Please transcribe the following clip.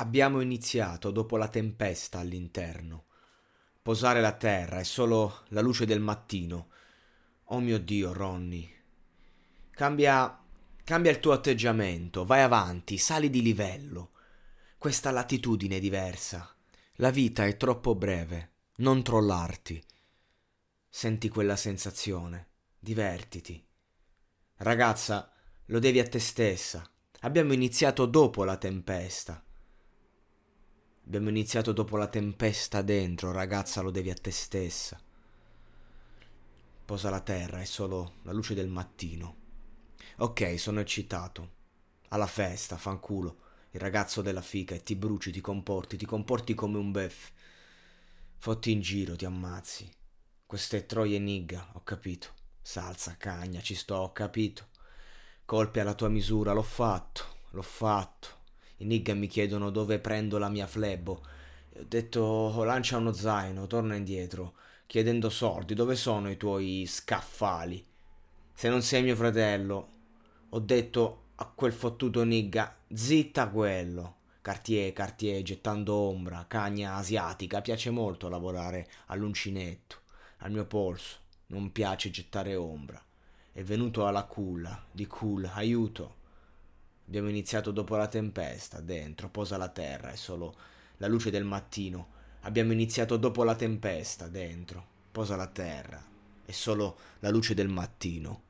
Abbiamo iniziato dopo la tempesta all'interno. Posare la terra è solo la luce del mattino. Oh mio Dio, Ronny. Cambia. cambia il tuo atteggiamento, vai avanti, sali di livello. Questa latitudine è diversa. La vita è troppo breve, non trollarti. Senti quella sensazione, divertiti. Ragazza, lo devi a te stessa. Abbiamo iniziato dopo la tempesta. Abbiamo iniziato dopo la tempesta dentro, ragazza, lo devi a te stessa. Posa la terra, è solo la luce del mattino. Ok, sono eccitato. Alla festa, fanculo. Il ragazzo della fica e ti bruci, ti comporti, ti comporti come un bef. Fotti in giro, ti ammazzi. Queste troie nigga, ho capito. Salsa, cagna, ci sto, ho capito. Colpi alla tua misura, l'ho fatto, l'ho fatto. I nigga mi chiedono dove prendo la mia flebo. ho detto lancia uno zaino, torna indietro, chiedendo soldi, dove sono i tuoi scaffali? Se non sei mio fratello, ho detto a quel fottuto nigga, zitta quello. Cartier, Cartier, gettando ombra, cagna asiatica, piace molto lavorare all'uncinetto, al mio polso, non piace gettare ombra. È venuto alla culla, di culla, aiuto. Abbiamo iniziato dopo la tempesta, dentro, posa la terra, è solo la luce del mattino. Abbiamo iniziato dopo la tempesta, dentro, posa la terra, è solo la luce del mattino.